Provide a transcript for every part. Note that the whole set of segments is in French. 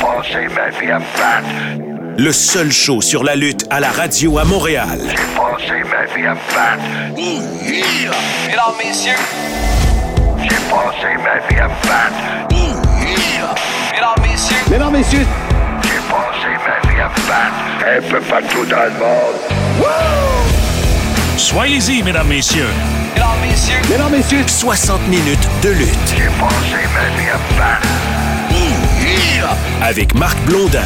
passé ma vie à me battre. Le seul show sur la lutte à la radio à Montréal. J'ai passé ma vie à me battre. Mesdames, messieurs, J'ai passé ma vie à me battre. mesdames, messieurs, Mesdames, messieurs, J'ai passé ma vie à me battre. Un peu partout dans le monde. Soyez-y, mesdames, messieurs. mesdames, messieurs, mesdames, messieurs, 60 minutes de lutte J'ai passé ma vie à me battre. Avec Marc Blondin.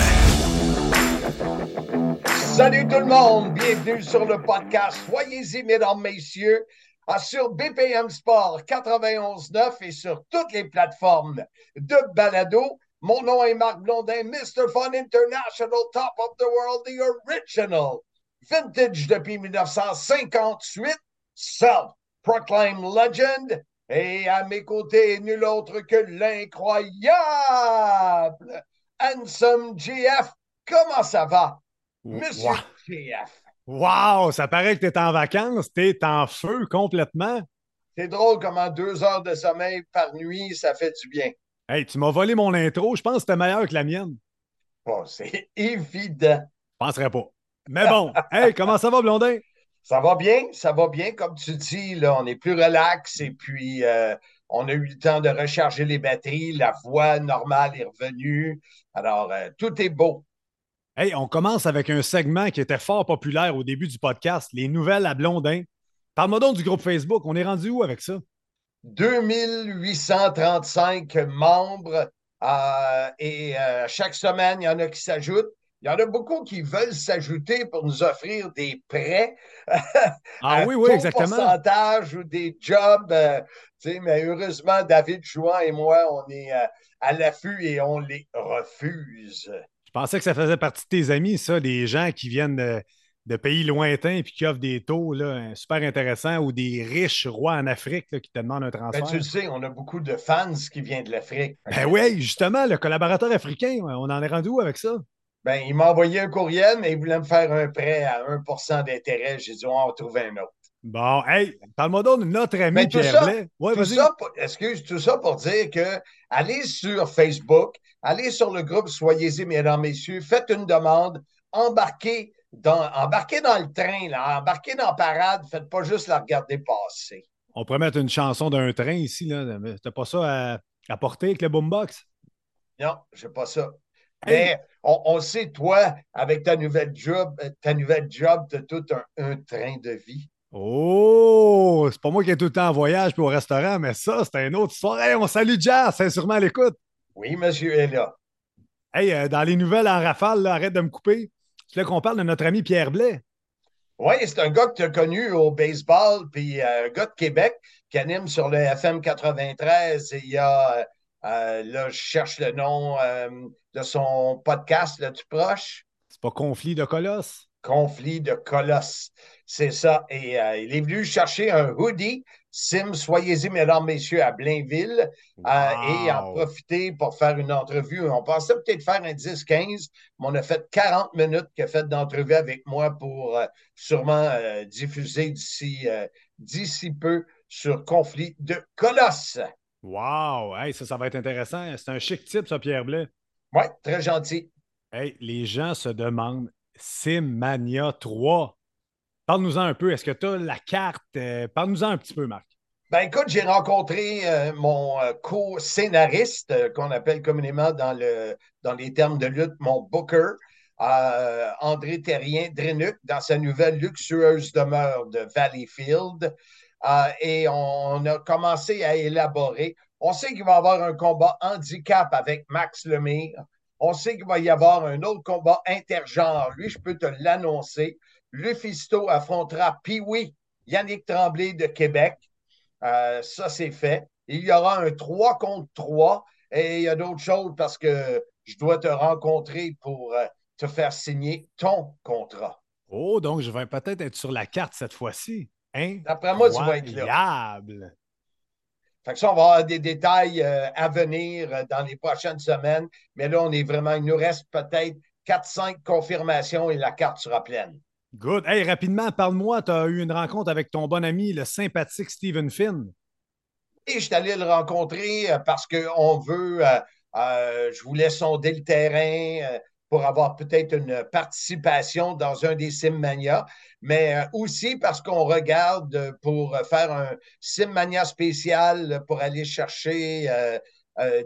Salut tout le monde, bienvenue sur le podcast. Soyez-y, mesdames, messieurs, sur BPM Sport 91.9 et sur toutes les plateformes de balado. Mon nom est Marc Blondin, Mr. Fun International, Top of the World, the Original. Vintage depuis 1958, Self-Proclaimed Legend. Et à mes côtés, nul autre que l'incroyable Handsome GF. Comment ça va? Monsieur Wow. GF. Wow, ça paraît que tu es en vacances, tu es en feu complètement. C'est drôle comment deux heures de sommeil par nuit, ça fait du bien. Hey, tu m'as volé mon intro, je pense que c'était meilleur que la mienne. Bon, c'est évident. Je penserais pas. Mais bon, hey, comment ça va, Blondin? Ça va bien, ça va bien. Comme tu dis, là, on est plus relax et puis euh, on a eu le temps de recharger les batteries. La voix normale est revenue. Alors, euh, tout est beau. Hey, on commence avec un segment qui était fort populaire au début du podcast, les nouvelles à Blondin. Parle-moi donc du groupe Facebook, on est rendu où avec ça? 2835 membres euh, et chaque semaine, il y en a qui s'ajoutent. Il y en a beaucoup qui veulent s'ajouter pour nous offrir des prêts. Ah oui, oui, exactement. pourcentage ou des jobs. euh, mais heureusement, David Jouan et moi, on est euh, à l'affût et on les refuse. Je pensais que ça faisait partie de tes amis, ça, des gens qui viennent de, de pays lointains et qui offrent des taux là, super intéressants ou des riches rois en Afrique là, qui te demandent un Ben, transfert. tu le sais, on a beaucoup de fans qui viennent de l'Afrique. Ben oui, justement, le collaborateur africain, on en est rendu où avec ça? Ben, il m'a envoyé un courriel, mais il voulait me faire un prêt à 1% d'intérêt. J'ai dit, on va trouver un autre. Bon, hey, parle-moi donc de notre ami Mais tout Pierre ça-. Ouais, tout ça, pour- excuse, tout ça pour dire que allez sur Facebook, allez sur le groupe Soyez-y, mesdames, messieurs, faites une demande, embarquez dans, embarquez dans le train, là, embarquez dans la parade, faites pas juste la regarder passer. On pourrait mettre une chanson d'un train ici. là. T'as pas ça à, à porter avec le boombox? Non, j'ai pas ça. Mais on, on sait, toi, avec ta nouvelle job, euh, ta nouvelle job, tu as tout un, un train de vie. Oh, c'est pas moi qui est tout le temps en voyage puis au restaurant, mais ça, c'est une autre histoire. Hey, on salue Jazz, c'est sûrement à l'écoute. Oui, monsieur est là. Hey, euh, dans les nouvelles en rafale, là, arrête de me couper. Tu veux qu'on parle de notre ami Pierre Blais? Oui, c'est un gars que tu as connu au baseball, puis euh, un gars de Québec qui anime sur le FM 93. Et il y a, euh, là, je cherche le nom euh, de son podcast, là, tu proche? C'est pas conflit de colosse? Conflit de colosse. C'est ça. Et euh, il est venu chercher un hoodie. Sim, soyez-y, mesdames, messieurs, à Blainville. et en profiter pour faire une entrevue. On pensait peut-être faire un 10-15, mais on a fait 40 minutes qu'il a fait d'entrevue avec moi pour sûrement diffuser d'ici d'ici peu sur Conflit de Colosse. Wow! Hey, ça, ça va être intéressant. C'est un chic type, ça, Pierre Blais. Oui, très gentil. Hey, les gens se demandent Simmania 3. Parle-nous-en un peu. Est-ce que tu as la carte? Euh, Parle-nous-en un petit peu, Marc. Ben écoute, j'ai rencontré euh, mon euh, co-scénariste, qu'on appelle communément dans, le, dans les termes de lutte, mon booker, André Terrien Drenuc, dans sa nouvelle luxueuse demeure de Valleyfield. Euh, et on a commencé à élaborer. On sait qu'il va y avoir un combat handicap avec Max Lemire. On sait qu'il va y avoir un autre combat intergenre. Lui, je peux te l'annoncer. Lufisto affrontera Pee-Wee, Yannick Tremblay de Québec. Euh, ça, c'est fait. Il y aura un 3 contre 3 et il y a d'autres choses parce que je dois te rencontrer pour euh, te faire signer ton contrat. Oh, donc je vais peut-être être sur la carte cette fois-ci. Hein? D'après moi, tu vas être là. Fait que ça, on va avoir des détails euh, à venir euh, dans les prochaines semaines. Mais là, on est vraiment, il nous reste peut-être 4-5 confirmations et la carte sera pleine. Good. Hey, rapidement, parle-moi. Tu as eu une rencontre avec ton bon ami, le sympathique Stephen Finn. Et je suis allé le rencontrer euh, parce qu'on veut, euh, je voulais sonder le terrain pour avoir peut-être une participation dans un des Simmania, mais euh, aussi parce qu'on regarde pour faire un Simmania spécial pour aller chercher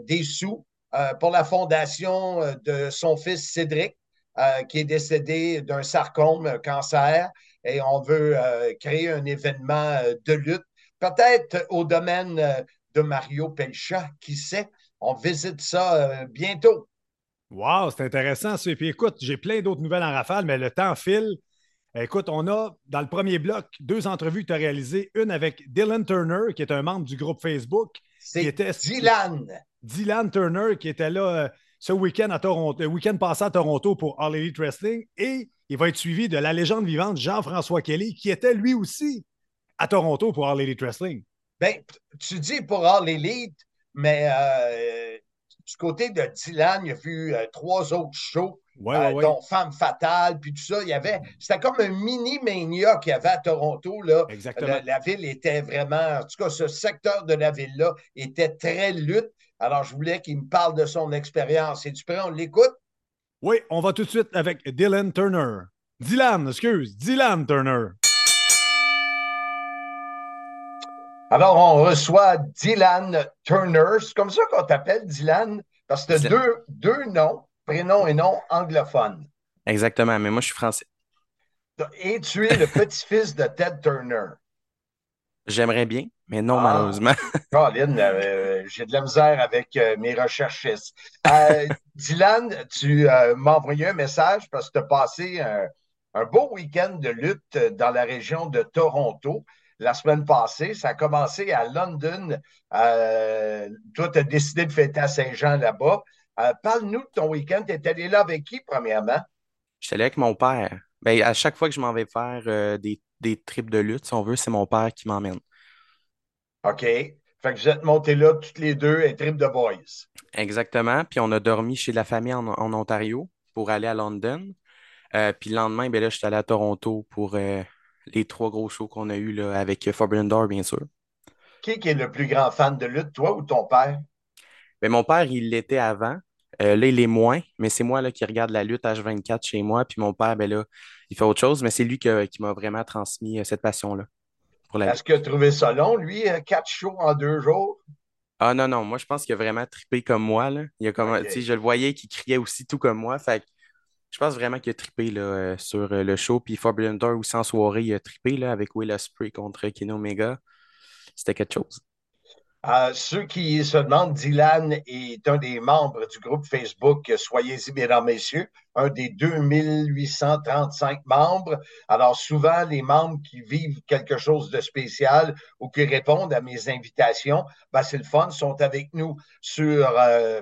des sous pour la fondation de son fils Cédric, qui est décédé d'un sarcome, cancer, et on veut créer un événement de lutte, peut-être au domaine de Mario Pelcha, qui sait? On visite ça bientôt. Wow, c'est intéressant ça. Et puis écoute, j'ai plein d'autres nouvelles en rafale, mais le temps file. Écoute, on a dans le premier bloc deux entrevues que tu as réalisées. Une avec Dylan Turner, qui est un membre du groupe Facebook. C'est était... Dylan. Dylan Turner, qui était là euh, ce week-end à Toronto, le week-end passé à Toronto pour All Elite Wrestling. Et il va être suivi de la légende vivante Jean-François Kelly, qui était lui aussi à Toronto pour All Elite Wrestling. Ben, tu dis pour All Elite, mais euh, du côté de Dylan, il a vu euh, trois autres shows, euh, dont Femme Fatale, puis tout ça. Il y avait, c'était comme un mini mania qu'il y avait à Toronto. Là. Exactement. La, ville était vraiment, en tout cas, ce secteur de la ville-là était très lutte. Alors, je voulais qu'il me parle de son expérience. Es-tu prêt? On l'écoute? Oui, on va tout de suite avec Dylan Turner. Dylan, excuse, Dylan Turner. Alors, on reçoit Dylan Turner. C'est comme ça qu'on t'appelle, Dylan, parce que tu as deux, deux noms, prénom et nom anglophones. Exactement, mais moi, je suis français. Et tu es le petit-fils de Ted Turner. J'aimerais bien, mais non, ah, malheureusement. Colin, euh, j'ai de la misère avec euh, mes recherchistes. Euh, Dylan, tu m'as envoyé un message parce que tu as passé un, un beau week-end de lutte dans la région de Toronto la semaine passée. Ça a commencé à London. Euh, toi, tu as décidé de fêter à Saint-Jean là-bas. Euh, parle-nous de ton week-end. Tu es allé là avec qui, premièrement? Je suis allé avec mon père. Ben, à chaque fois que je m'en vais faire euh, des, des trips de lutte, si on veut, c'est mon père qui m'emmène. OK. Fait que vous êtes montés là toutes les deux, et trip de boys. Exactement. Puis on a dormi chez la famille en, Ontario pour aller à London. puis le lendemain, ben là, je suis allé à Toronto pour les trois gros shows qu'on a eus là, avec Forbidden Door, bien sûr. Qui, est le plus grand fan de lutte, toi ou ton père? Ben, mon père, il l'était avant. Euh, là, il est moins, mais c'est moi là, qui regarde la lutte H24 chez moi. Puis mon père, ben là, il fait autre chose, mais c'est lui qui m'a vraiment transmis euh, cette passion-là. Est-ce qu'il a trouvé ça long, lui, euh, quatre shows en deux jours? Ah non, non, moi je pense qu'il a vraiment trippé comme moi. Là. Il a comme, Je le voyais qu'il criait aussi tout comme moi. Fait je pense vraiment qu'il a trippé là, euh, sur euh, le show. Puis Forbidden Door aussi en soirée, il a trippé là, avec Will Ospreay contre Kino Omega. C'était quelque chose. Euh, ceux qui se demandent, Dylan est un des membres du groupe Facebook Soyez-y, mesdames, messieurs, un des 2835 membres. Alors, souvent, les membres qui vivent quelque chose de spécial ou qui répondent à mes invitations, ben, c'est le fun, sont avec nous sur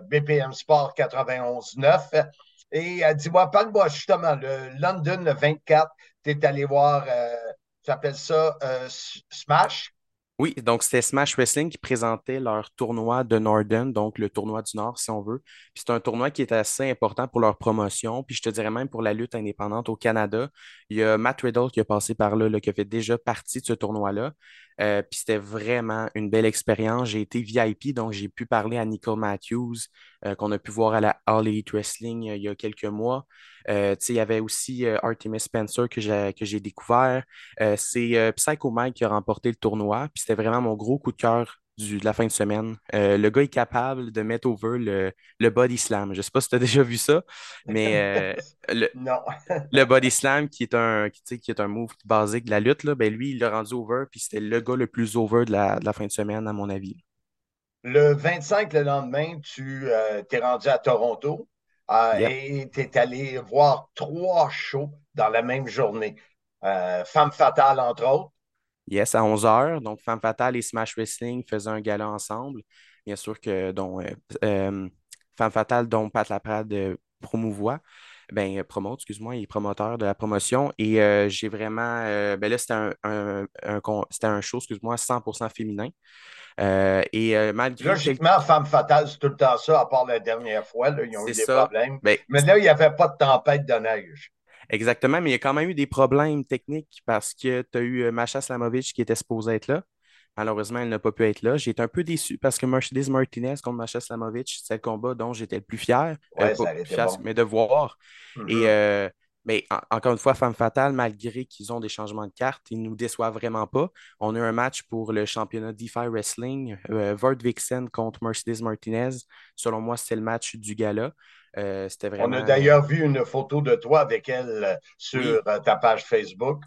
BPM Sport 91.9. Et elle dit moi, parle-moi justement, le London le 24, tu es allé voir, euh, tu appelles ça euh, Smash? Oui, donc c'était Smash Wrestling qui présentait leur tournoi de Norden, donc le tournoi du Nord, si on veut. Puis c'est un tournoi qui est assez important pour leur promotion, puis je te dirais même pour la lutte indépendante au Canada. Il y a Matt Riddle qui a passé par là, là qui a fait déjà partie de ce tournoi-là. Euh, puis c'était vraiment une belle expérience. J'ai été VIP, donc j'ai pu parler à Nicole Matthews, euh, qu'on a pu voir à la All Elite Wrestling euh, il y a quelques mois. il y avait aussi Artemis Spencer que j'ai découvert. C'est Psycho Mike qui a remporté le tournoi. Puis c'était vraiment mon gros coup de cœur de la fin de semaine. Euh, le gars est capable de mettre over le, le body slam. Je ne sais pas si tu as déjà vu ça, mais euh, le, le body slam, qui est un, qui, qui est un move basique de la lutte, là, ben lui, il l'a rendu over, puis c'était le gars le plus over de la, de la, fin de semaine, à mon avis. Le 25, le lendemain, tu euh, t'es rendu à Toronto et tu es allé voir trois shows dans la même journée. Femme fatale, entre autres. Yes, à 11h. Donc, Femme Fatale et Smash Wrestling faisaient un gala ensemble. Bien sûr que dont, euh, euh, Femme Fatale, dont Pat Laprade euh, promouvoit, ben, promote, excuse-moi, il est promoteur de la promotion. Et j'ai vraiment. ben là, c'était un, un, un, show, excuse-moi, 100% féminin. et malgré. Logiquement, Femme Fatale, c'est tout le temps ça, à part la dernière fois. Là, ils ont eu des problèmes. Ben, Mais là, il n'y avait pas de tempête de neige. Exactement, mais il y a quand même eu des problèmes techniques parce que tu as eu euh, Macha Slamovic qui était supposé être là. Malheureusement, elle n'a pas pu être là. J'ai été un peu déçu parce que Mercedes Martinez contre Masha Slamovic, c'est le combat dont j'étais le plus fier. Ouais, Euh, ça été fier, bon. mais de voir. Mhm. Et euh, mais en- encore une fois, Femme Fatale, malgré qu'ils ont des changements de cartes, ils nous déçoivent vraiment pas. On a eu un match pour le championnat DeFi Wrestling, euh, Vert Vixen contre Mercedes Martinez. Selon moi, c'était le match du gala. Euh, c'était On a d'ailleurs vu une photo de toi avec elle euh, sur Oui. euh, ta page Facebook.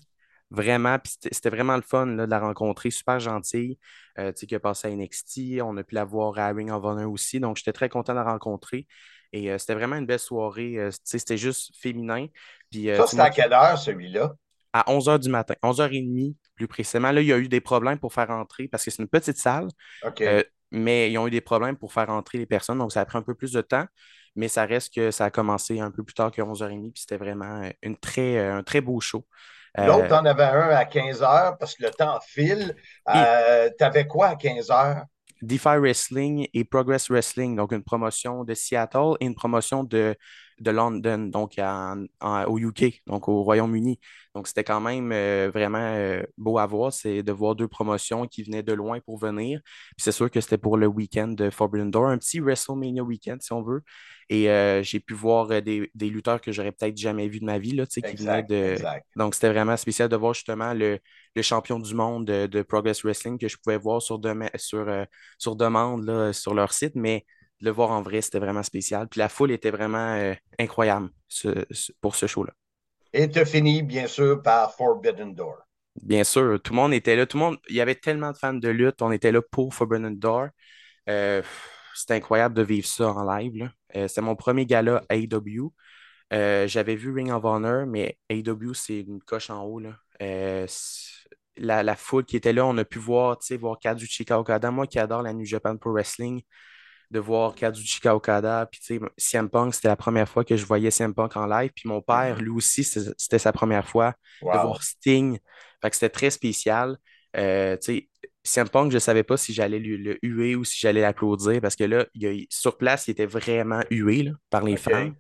Vraiment, puis c'était vraiment le fun là, de la rencontrer, super gentille, euh, tu sais, qui a passé à NXT, on a pu la voir à Ring of Honor aussi, donc j'étais très content de la rencontrer, et euh, c'était vraiment une belle soirée, tu sais, c'était juste féminin, puis Ça, c'était à quelle heure, celui-là? à 11h du matin, 11h30 plus précisément, là, il y a eu des problèmes pour faire entrer, parce que c'est une petite salle, OK. euh, mais ils ont eu des problèmes pour faire entrer les personnes, donc ça a pris un peu plus de temps, mais ça reste que ça a commencé un peu plus tard que 11h30, puis c'était vraiment euh, une très, euh, un très beau show. Euh, L'autre, t'en avais un à 15 heures parce que le temps file. Euh, T'avais quoi à 15 heures? DeFi Wrestling et Progress Wrestling, donc une promotion de Seattle et une promotion de, de London, donc en- en- au UK, donc au Royaume-Uni. Donc c'était quand même euh, vraiment euh, beau à voir, c'est de voir deux promotions qui venaient de loin pour venir. Puis c'est sûr que c'était pour le week-end de Forbidden Door, un petit WrestleMania week-end si on veut. Et euh, j'ai pu voir des, des lutteurs que j'aurais peut-être jamais vus de ma vie, là, tu sais, qui venaient de, exact. donc, c'était vraiment spécial de voir justement le, le champion du monde de, de Progress Wrestling que je pouvais voir sur, sur, sur demande là, sur leur site, mais de le voir en vrai, c'était vraiment spécial. Puis la foule était vraiment euh, incroyable ce- ce- pour ce show-là. Et tu fini, bien sûr, par Forbidden Door. Bien sûr, tout le monde était là. Tout le monde, il y avait tellement de fans de lutte. On était là pour Forbidden Door. Euh, c'était incroyable de vivre ça en live. Euh, c'était mon premier gala AEW. Euh, j'avais vu Ring of Honor, mais AEW, c'est une coche en haut. Là. La, la foule qui était là, on a pu voir, tu sais, voir Kazuchika Okada. Moi qui adore la New Japan Pro Wrestling, de voir Kazuchika Okada. Puis, tu sais, CM Punk, c'était la première fois que je voyais CM Punk en live. Puis mon père, lui aussi, c'était sa première fois de voir Sting. Fait que c'était très spécial. Euh, tu sais, CM Punk, je ne savais pas si j'allais le, le huer ou si j'allais l'applaudir parce que là, il a- sur place, il était vraiment hué là, par les OK. fans.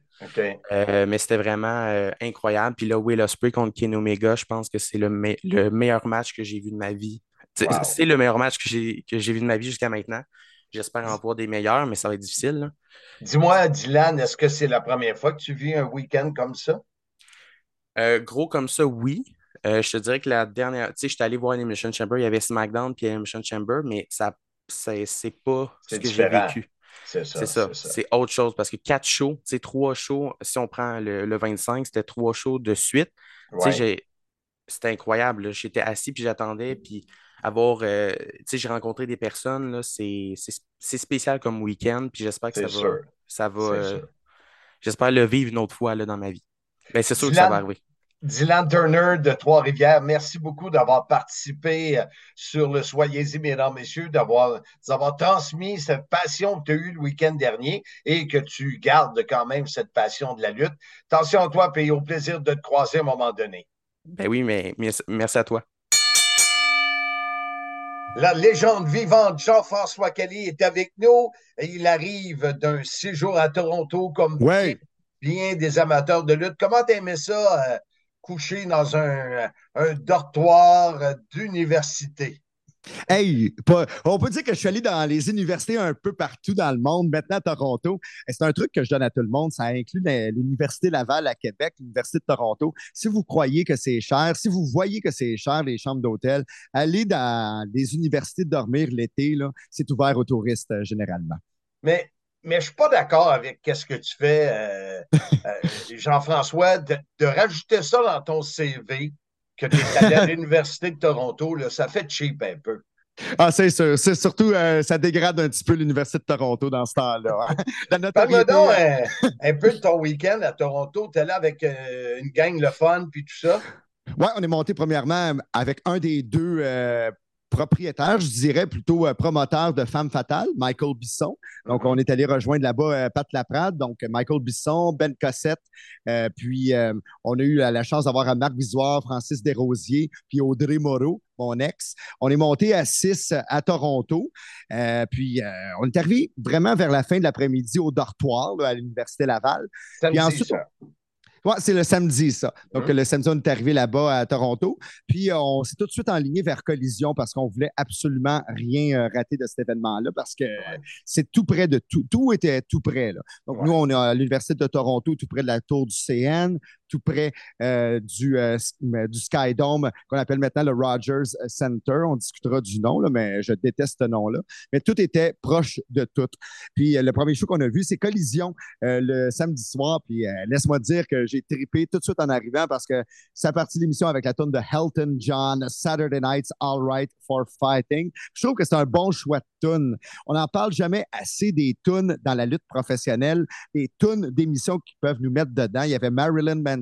Euh, mais c'était vraiment euh, incroyable. Puis là, Will Ospreay contre Ken Omega, je pense que c'est le, me- le meilleur match que j'ai vu de ma vie. C'est Wow. c'est le meilleur match que j'ai que j'ai vu de ma vie jusqu'à maintenant. J'espère en voir des meilleurs, mais ça va être difficile. Dis-moi, Dylan, est-ce que c'est la première fois que tu vis un week-end comme ça? Euh, gros comme ça, oui. Euh, je te dirais que la dernière, tu sais, j'étais allé voir Elimination Chamber, il y avait SmackDown puis Elimination Chamber, mais ça, c'est c'est pas ce que j'ai vécu. C'est ça. C'est autre chose parce que quatre shows, tu sais, trois shows, si on prend le, le 25, c'était trois shows de suite. Tu sais, c'était incroyable. J'étais assis puis j'attendais, puis avoir, euh, tu sais, j'ai rencontré des personnes, là, c'est spécial comme week-end, puis j'espère que ça va, ça va, euh, j'espère le vivre une autre fois là, dans ma vie. Ben, c'est sûr que ça va arriver. Dylan Turner de Trois-Rivières, merci beaucoup d'avoir participé euh, sur le Soyez-y, mesdames, messieurs, d'avoir d'avoir transmis cette passion que tu as eue le week-end dernier et que tu gardes quand même cette passion de la lutte. Attention à toi, puis au plaisir de te croiser à un moment donné. Ben oui, mais merci à toi. La légende vivante Jean-François Kelly est avec nous. Et il arrive d'un séjour à Toronto comme Ouais. bien des amateurs de lutte. Comment t'aimais ça, euh, coucher dans un, un dortoir d'université? Hey, pas- on peut dire que je suis allé dans les universités un peu partout dans le monde, maintenant à Toronto. C'est un truc que je donne à tout le monde. Ça inclut l'Université Laval à Québec, l'Université de Toronto. Si vous croyez que c'est cher, si vous voyez que c'est cher, les chambres d'hôtel, allez dans les universités dormir l'été. C'est ouvert aux touristes euh, généralement. Mais, mais je ne suis pas d'accord avec ce que tu fais, euh, euh, Jean-François, de, de rajouter ça dans ton CV, que tu es allé à l'Université de Toronto, là, ça fait cheap un peu. Ah, c'est sûr. C'est surtout, euh, ça dégrade un petit peu l'Université de Toronto dans ce temps-là. hein. Parle-moi donc euh, un, un peu de ton week-end à Toronto. Tu es là avec euh, une gang le fun, puis tout ça? Oui, on est monté premièrement avec un des deux propriétaires, je dirais plutôt euh, promoteur de Femme Fatale, Michael Bisson. Donc, on est allé rejoindre là-bas euh, Pat Laprade, donc Michael Bisson, Ben Cossette. euh, puis, euh, on a eu la, chance d'avoir un Marc Visoire, Francis Desrosiers, puis Audrey Moreau, mon ex. On est monté à 6 à Toronto. Euh, puis, on est arrivé vraiment vers la fin de l'après-midi au dortoir là, à l'Université Laval. Samedi, Puis ensuite, ça. Ouais, c'est le samedi, ça. Donc, Mhm. le samedi, on est arrivé là-bas à Toronto. Puis, euh, on s'est tout de suite enligné vers Collision parce qu'on voulait absolument rien euh, rater de cet événement-là parce que c'est tout près de tout. Tout était tout près. Là. Donc, nous, on est à l'Université de Toronto, tout près de la tour du CN, tout près euh, du, euh, euh, du Sky Dome, qu'on appelle maintenant le Rogers Center. On discutera du nom, là, mais je déteste ce nom-là. Mais tout était proche de tout. Puis, euh, le premier show qu'on a vu, c'est Collision euh, le samedi soir. Puis, euh, laisse-moi dire que j'ai trippé tout de suite en arrivant parce que ça partie de l'émission avec la tune de Helton John, Saturday Night's All Right for Fighting. Je trouve que c'est un bon choix de tune. On n'en parle jamais assez des tunes dans la lutte professionnelle, des tunes d'émissions qui peuvent nous mettre dedans. Il y avait Marilyn Manson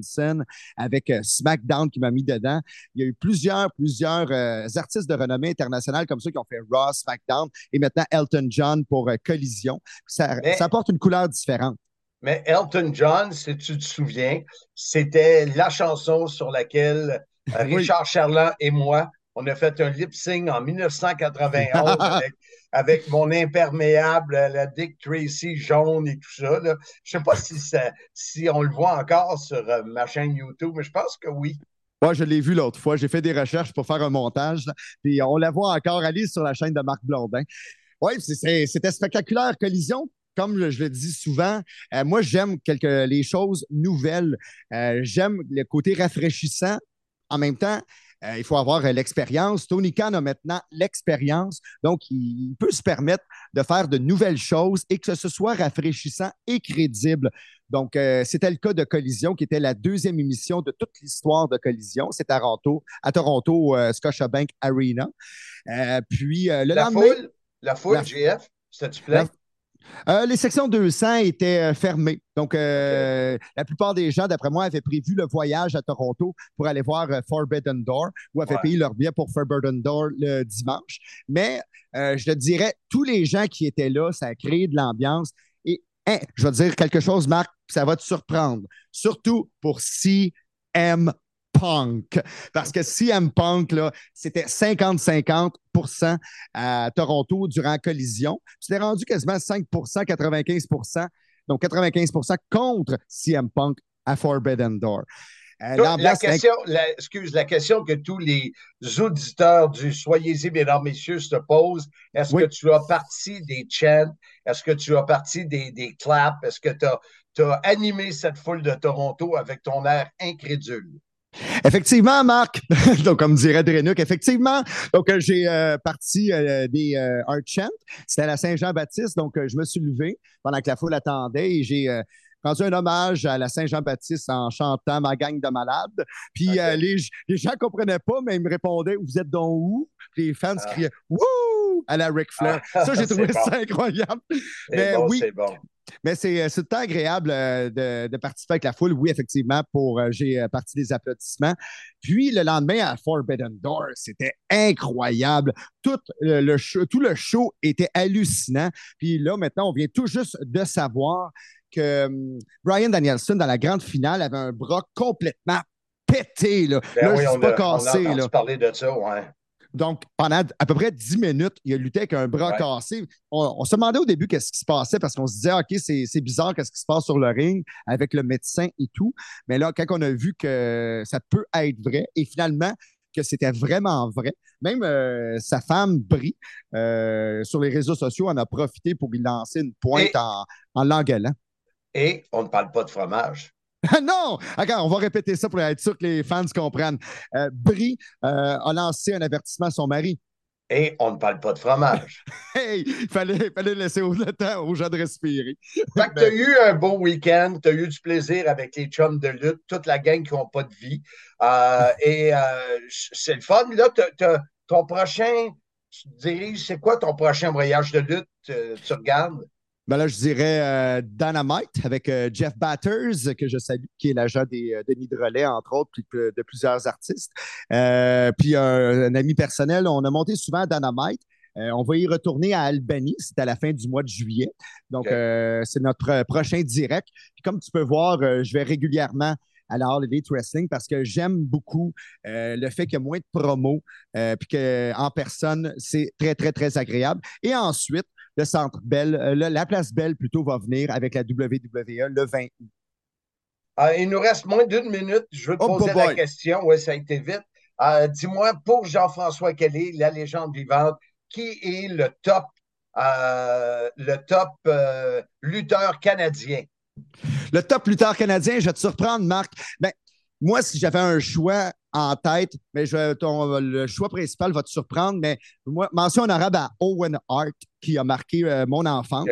avec euh, SmackDown qui m'a mis dedans. Il y a eu plusieurs, plusieurs euh, artistes de renommée internationale comme ça qui ont fait Raw, SmackDown et maintenant Elton John pour euh, Collision. Ça, Mais- ça apporte une couleur différente. Mais Elton John, si tu te souviens, c'était la chanson sur laquelle Oui. Richard Charland et moi, on a fait un lip sync en 1991 avec, avec mon imperméable, la Dick Tracy jaune et tout ça. là. Je ne sais pas si, ça- si on le voit encore sur euh, ma chaîne YouTube, mais je pense que oui. Moi, je l'ai vu l'autre fois. J'ai fait des recherches pour faire un montage. Puis on la voit encore. Allez sur la chaîne de Marc Blondin. Oui, c'était spectaculaire. Collision, comme je le dis souvent, euh, moi, j'aime les choses nouvelles. Euh, j'aime le côté rafraîchissant. En même temps, il faut avoir euh, l'expérience. Tony Khan a maintenant l'expérience. Donc, il, peut se permettre de faire de nouvelles choses et que ce soit rafraîchissant et crédible. Donc, euh, c'était le cas de Collision, qui était la deuxième émission de toute l'histoire de Collision. C'est à Toronto, à Toronto, euh, Scotiabank Arena. Euh, puis, euh, le La lendemain, foule, la foule, La- GF, c'était-tu plein? Euh, les sections 200 étaient euh, fermées. Donc, euh, la plupart des gens, d'après moi, avaient prévu le voyage à Toronto pour aller voir euh, Forbidden Door ou avaient Ouais. payé leur billet pour Forbidden Door le dimanche. Mais je te dirais, tous les gens qui étaient là, ça a créé de l'ambiance. Et hein, je vais te dire quelque chose, Marc, ça va te surprendre. Surtout pour CM Punk. Parce que CM Punk, là, c'était 50-50% à Toronto durant la collision. C'était rendu quasiment 5% 95% donc 95% contre CM Punk à Forbidden Door. Euh, La question, la- excuse, la question que tous les auditeurs du Soyez-y, mesdames, messieurs, se posent, est-ce Oui. que tu as parti des chants? Est-ce que tu as parti des, des claps? Est-ce que tu as, animé cette foule de Toronto avec ton air incrédule? Effectivement, Marc. donc, comme dirait Drenuc, effectivement. Donc, euh, j'ai euh, parti euh, des euh, Art Chant. C'était à la Saint-Jean-Baptiste. Donc, je me suis levé pendant que la foule attendait et j'ai rendu un hommage à la Saint-Jean-Baptiste en chantant ma gang de malades. Puis, les gens ne comprenaient pas, mais ils me répondaient Vous êtes donc où Puis les fans Ah. criaient Wouh à la Ric Flair. Ah, ça, j'ai trouvé bon. ça incroyable. Mais bon, oui. bon. Mais c'est tout temps agréable euh, de, de participer avec la foule. Oui, effectivement, pour euh, j'ai euh, parti des applaudissements. Puis le lendemain à Forbidden Door, c'était incroyable. Tout euh, le show, tout le show était hallucinant. Puis là, maintenant, on vient tout juste de savoir que hum, Brian Danielson, dans la grande finale, avait un bras complètement pété. Là, Ben là oui, je on suis pas a, on a cassé. là. parler de ça, ouais. Donc, pendant à peu près 10 minutes, il a lutté avec un bras Ouais. cassé. On, on se demandait au début qu'est-ce qui se passait parce qu'on se disait, OK, c'est bizarre, qu'est-ce qui se passe sur le ring avec le médecin et tout. Mais là, quand on a vu que ça peut être vrai et finalement que c'était vraiment vrai, même euh, sa femme, Brie, euh, sur les réseaux sociaux, en a profité pour lui lancer une pointe Et- en, en l'engueulant. Et on ne parle pas de fromage. Non! Regarde, on va répéter ça pour être sûr que les fans comprennent. Euh, Brie euh, a lancé un avertissement à son mari. Et on ne parle pas de fromage. Hey, il fallait, fallait laisser au- le temps aux gens de respirer. Fait que tu as eu un beau week-end, tu as eu du plaisir avec les chums de lutte, toute la gang qui n'ont pas de vie. Euh, et c'est le fun. Là, t'as- t'as- ton prochain, tu te diriges, c'est quoi ton prochain voyage de lutte? tu regardes? Ben là, je dirais euh, Dynamite avec euh, Jeff Batters, que je salue, qui est l'agent des euh, Denis Drolet, entre autres, puis de, plusieurs artistes. Euh, puis un, ami personnel, on a monté souvent Dynamite. On va y retourner à Albany, c'est à la fin du mois de juillet. Donc, c'est notre prochain direct. Puis comme tu peux voir, je vais régulièrement à la All Elite Wrestling parce que j'aime beaucoup euh, le fait qu'il y a moins de promos, euh, puis qu'en personne, c'est très, très, très agréable. Et ensuite, le Centre Bell, euh, le- la place Belle plutôt va venir avec la WWE le 20 août. Euh, il nous reste moins d'une minute. Je veux te Oh, poser boy. la question. Oui, ça a été vite. Euh, Dis-moi, pour Jean-François Kelly, la légende vivante, qui est le top, euh, le top lutteur canadien? Le top lutteur canadien, je vais te surprendre, Marc. Ben, moi, si j'avais un choix en tête, mais je, ton- le choix principal va te surprendre, mais moi, mention honorable à Owen Hart, qui a marqué euh, mon enfance.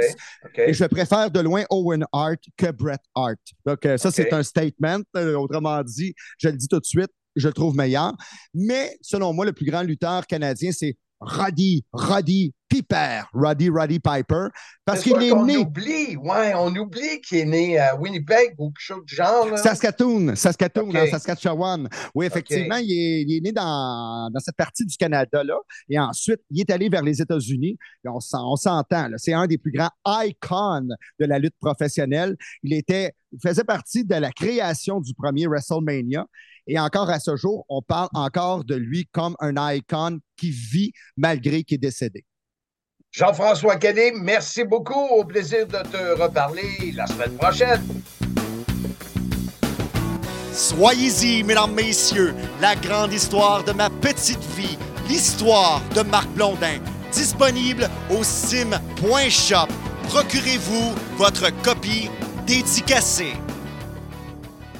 Et je préfère de loin Owen Hart que Bret Hart. Donc, euh, ça, c'est un statement. Euh, autrement dit, je le dis tout de suite, je le trouve meilleur. Mais selon moi, le plus grand lutteur canadien, c'est Roddy, Roddy Piper, Roddy, Roddy Piper, parce qu'il est qu'on né. oublie, ouais, on oublie qu'il est né à Winnipeg ou quelque chose du genre. là. Saskatoon, Saskatoon, en Saskatchewan. Oui, effectivement, il, est, il est né dans, dans cette partie du Canada-là. Et ensuite, il est allé vers les États-Unis. On s'en- on s'entend, c'est un des plus grands icons de la lutte professionnelle. Il était, il faisait partie de la création du premier WrestleMania. Et encore à ce jour, on parle encore de lui comme un icon qui vit malgré qu'il est décédé. Jean-François Kelly, merci beaucoup. Au plaisir de te reparler la semaine prochaine. Soyez-y, mesdames, messieurs, la grande histoire de ma petite vie, l'histoire de Marc Blondin, disponible au sim.shop. Procurez-vous votre copie dédicacée.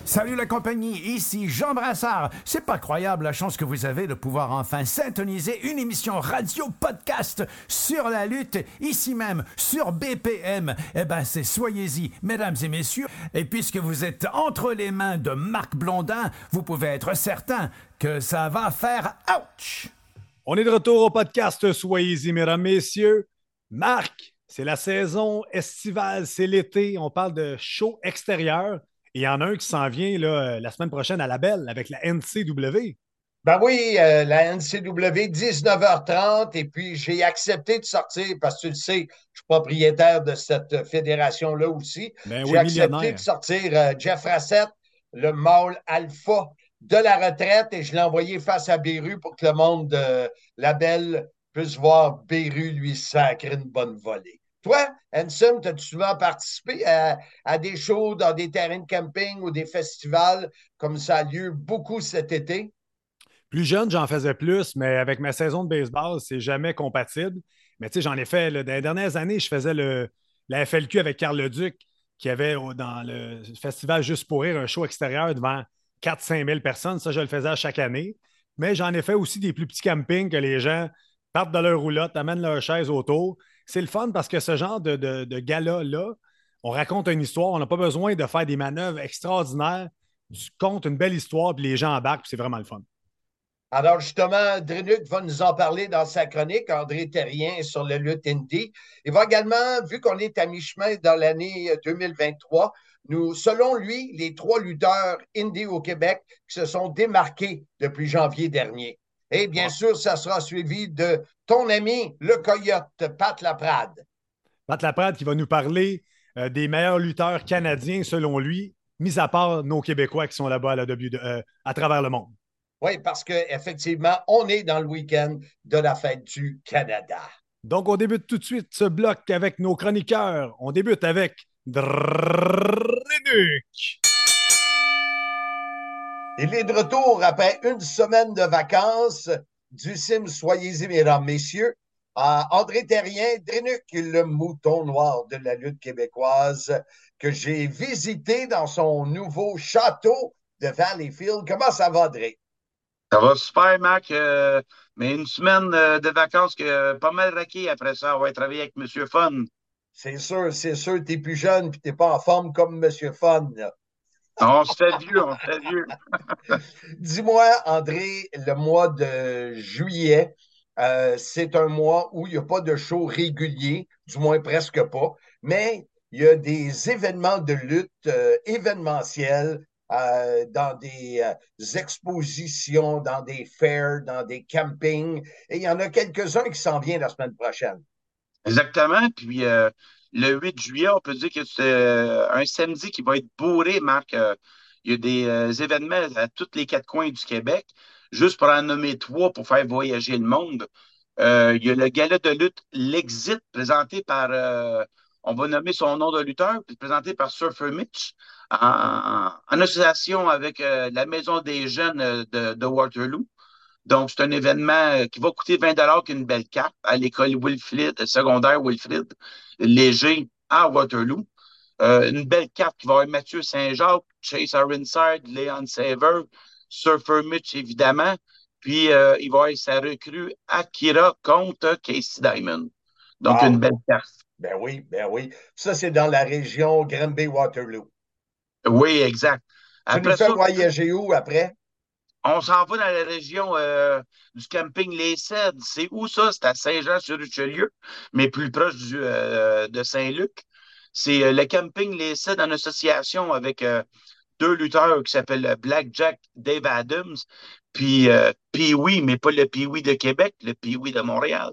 Salut la compagnie, ici Jean Brassard. C'est pas croyable la chance que vous avez de pouvoir enfin syntoniser une émission radio podcast sur la lutte, ici même sur BPM. Eh ben c'est soyez-y, mesdames et messieurs. Et puisque vous êtes entre les mains de Marc Blondin, vous pouvez être certain que ça va faire ouch. On est de retour au podcast Soyez-y, mesdames, messieurs. Marc, c'est la saison estivale, c'est l'été. On parle de show extérieur. Il y en a un qui s'en vient là, la semaine prochaine à la Belle avec la NCW. Ben oui, euh, la NCW, 19h30, et puis j'ai accepté de sortir, parce que tu le sais, je suis propriétaire de cette fédération-là aussi. Ben j'ai oui, accepté de sortir euh, Jeff Rassett, le mâle alpha de la retraite, et je l'ai envoyé face à Beru pour que le monde de la Belle puisse voir Beru lui sacrer une bonne volée. Toi, Hanson, as-tu souvent participé à, des shows dans des terrains de camping ou des festivals comme ça a lieu beaucoup cet été? Plus jeune, j'en faisais plus, mais avec ma saison de baseball, c'est jamais compatible. Mais tu sais, j'en ai fait, dans les dernières années, je faisais le, la FLQ avec Carl Leduc, qui avait dans le festival Juste pour rire un show extérieur devant 4-5 000 personnes. Ça, je le faisais à chaque année. Mais j'en ai fait aussi des plus petits campings que les gens partent de leur roulotte, amènent leur chaise autour. C'est le fun parce que ce genre de, gala-là, on raconte une histoire. On n'a pas besoin de faire des manœuvres extraordinaires. Tu comptes une belle histoire, puis les gens embarquent, puis c'est vraiment le fun. Alors, justement, Drenuc va nous en parler dans sa chronique, André Terrien sur le lutte indie. Il va également, vu qu'on est à mi-chemin dans l'année 2023, nous, selon lui, les trois lutteurs indie au Québec qui se sont démarqués depuis janvier dernier. Et bien sûr, ça sera suivi de ton ami, le coyote, Pat Laprade. Pat Laprade qui va nous parler euh, des meilleurs lutteurs canadiens selon lui, mis à part nos Québécois qui sont là-bas à, la W de- euh, à travers le monde. Oui, parce qu'effectivement, on est dans le week-end de la fête du Canada. Donc, on débute tout de suite ce bloc avec nos chroniqueurs. On débute avec Drenuc. Il est de retour après une semaine de vacances du sim Soyez-y, mesdames, messieurs. à André Terrien, Drenuc, le mouton noir de la lutte québécoise, que j'ai visité dans son nouveau château de Valleyfield. Comment ça va, André? Ça va super, Mac. euh, mais une semaine euh, de vacances que euh, pas mal raqué après ça. On va travailler avec M. Fun. C'est sûr, c'est sûr, t'es plus jeune puis t'es pas en forme comme M. Fun. là. On vieux, on fait vieux. Dis-moi, André, le mois de juillet, euh, c'est un mois où il n'y a pas de show régulier, du moins presque pas, mais il y a des événements de lutte euh, événementiels euh, dans des expositions, dans des fairs, dans des campings, et il y en a quelques-uns qui s'en viennent la semaine prochaine. Exactement. Puis le 8 juillet, on peut dire que c'est euh, un samedi qui va être bourré, Marc. Euh, il y a des euh, événements à tous les quatre coins du Québec. Juste pour en nommer trois pour faire voyager le monde. Il y a le gala de lutte L'Exit présenté par, on va nommer son nom de lutteur, puis présenté par Surfer Mitch, en, association avec la Maison des Jeunes de Waterloo. Donc, c'est un événement euh, qui va coûter 20 qu'une belle carte à l'école Wilfrid, secondaire Wilfrid, léger à Waterloo. Euh, une belle carte qui va avoir Mathieu Saint-Jacques, Chase Ironside, Leon Saver, Surfer Mitch, évidemment. Puis, euh, il va avoir sa recrue Akira contre Casey Diamond. Donc, une belle carte. Ben oui, ben oui. Ça, c'est dans la région Granby-Waterloo. Oui, exact. Tu nous Après fais ça, voyager où après? On s'en va dans la région euh, du camping Les Cèdres. C'est où ça? C'est à Saint-Jean-sur-Richelieu, mais plus proche euh, de Saint-Luc. C'est euh, le camping Les Cèdres en association avec deux lutteurs qui s'appellent Blackjack Dave Adams, puis Pee-Wee, mais pas le Pee-Wee de Québec, le Pee-Wee de Montréal.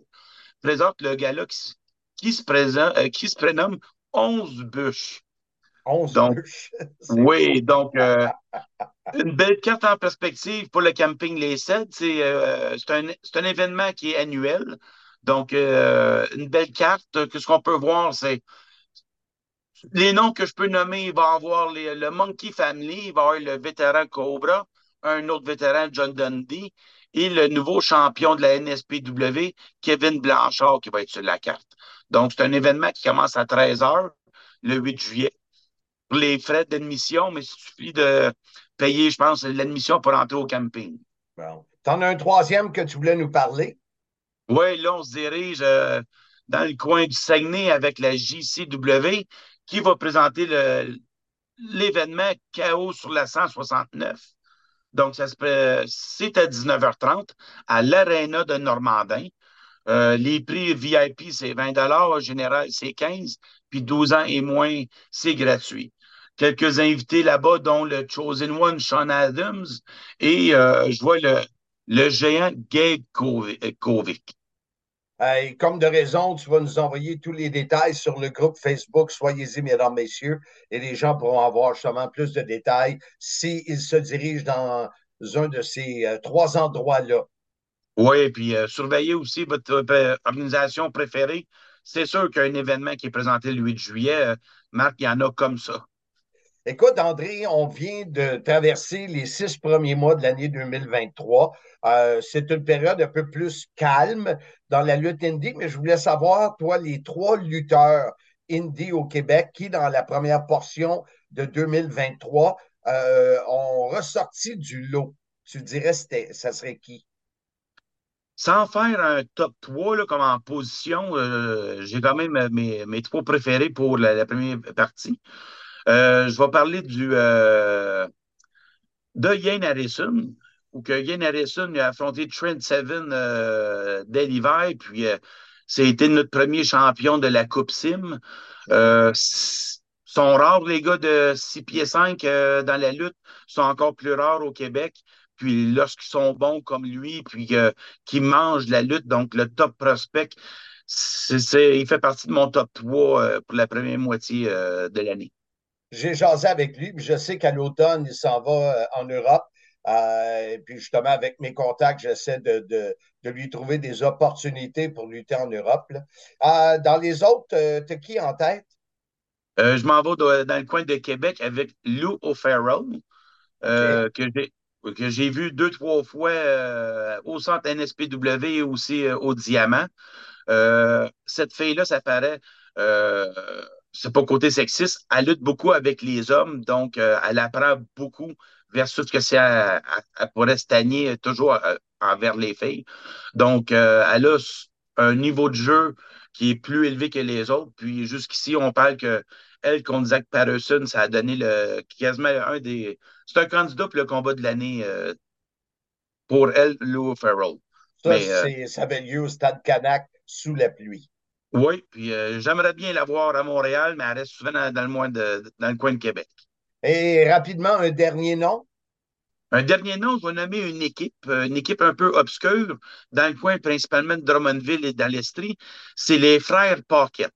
Présente le gars-là qui, qui, se qui se prénomme 11 Bûches. 11 Donc, oui, donc euh, une belle carte en perspective pour le camping Les Cèdres. C'est euh, c'est un, événement qui est annuel. Donc, euh, une belle carte. Que ce qu'on peut voir, c'est les noms que je peux nommer. Il va y avoir les- le Monkey Family, il va y avoir le vétéran Cobra, un autre vétéran, John Dundee, et le nouveau champion de la NSPW, Kevin Blanchard, qui va être sur la carte. Donc, c'est un événement qui commence à 13h le 8 juillet les frais d'admission, mais il suffit de payer, je pense, l'admission pour entrer au camping. Bon. T'en as un troisième que tu voulais nous parler? Oui, là, on se dirige euh, dans le coin du Saguenay avec la JCW qui va présenter le- l'événement Chaos sur la 169. Donc, ça se c'est à 19h30 à l'Arena de Normandin. Euh, les prix VIP, c'est 20 général, c'est 15 puis 12 ans et moins, c'est gratuit. Quelques invités là-bas, dont le Chosen One, Sean Adams, et euh, je vois le, le géant Gabe euh, Kovic. Comme de raison, tu vas nous envoyer tous les détails sur le groupe Facebook. Soyez-y, mesdames, messieurs, et les gens pourront avoir justement plus de détails s'ils se dirigent dans un de ces euh, trois endroits-là. Oui, puis euh, surveillez aussi votre euh, organisation préférée. C'est sûr qu'il y a un événement qui est présenté le 8 juillet. Marc, il y en a comme ça. Écoute, André, on vient de traverser les six premiers mois de l'année 2023. Euh, c'est une période un peu plus calme dans la lutte indie, mais je voulais savoir, toi, les trois lutteurs indie au Québec qui, dans la première portion de 2023, euh, ont ressorti du lot. Tu dirais, ça serait qui? Sans faire un top 3 là, comme en position, euh, j'ai quand même mes, mes trois préférés pour la première partie. Euh, je vais parler euh, de Ian Harrison, où que Ian Harrison a affronté Trent Seven euh, dès l'hiver, puis c'était notre premier champion de la Coupe Sim. Sont rares les gars de 6 pieds 5 euh, dans la lutte, sont encore plus rares au Québec. Puis lorsqu'ils sont bons comme lui, puis qui mangent la lutte, donc le top prospect, il fait partie de mon top 3 euh, pour la première moitié de l'année. J'ai jasé avec lui, puis je sais qu'à l'automne, il s'en va euh, en Europe. Euh, et puis justement, avec mes contacts, j'essaie de, de, de lui trouver des opportunités pour lutter en Europe. Euh, dans les autres, euh, t'as qui en tête? Je m'en vais dans, dans le coin de Québec avec Lou O'Farrell, que j'ai que j'ai vu deux, trois fois au centre NSPW et aussi au Diamant. Cette fille-là, ça paraît, c'est pas côté sexiste, elle lutte beaucoup avec les hommes, donc euh, elle apprend beaucoup versus ce que c'est, elle, elle- elle pourrait stagner toujours euh, envers les filles. Donc, euh, elle a un niveau de jeu qui est plus élevé que les autres. Puis jusqu'ici, on parle que elle contre Zach Patterson, ça a donné le quasiment un des. C'est un candidat pour le combat de l'année euh, pour elle, Lou Farrell. Ça, Mais, ça avait lieu au Stade Canac sous la pluie. Oui, puis euh, j'aimerais bien la voir à Montréal, mais elle reste souvent dans, dans le, moins de- dans le coin de Québec. Et rapidement, un dernier nom? Un dernier nom, je vais nommer une équipe, euh, une équipe un peu obscure dans le coin principalement de Drummondville et d'Alestrie. C'est les frères Paquette.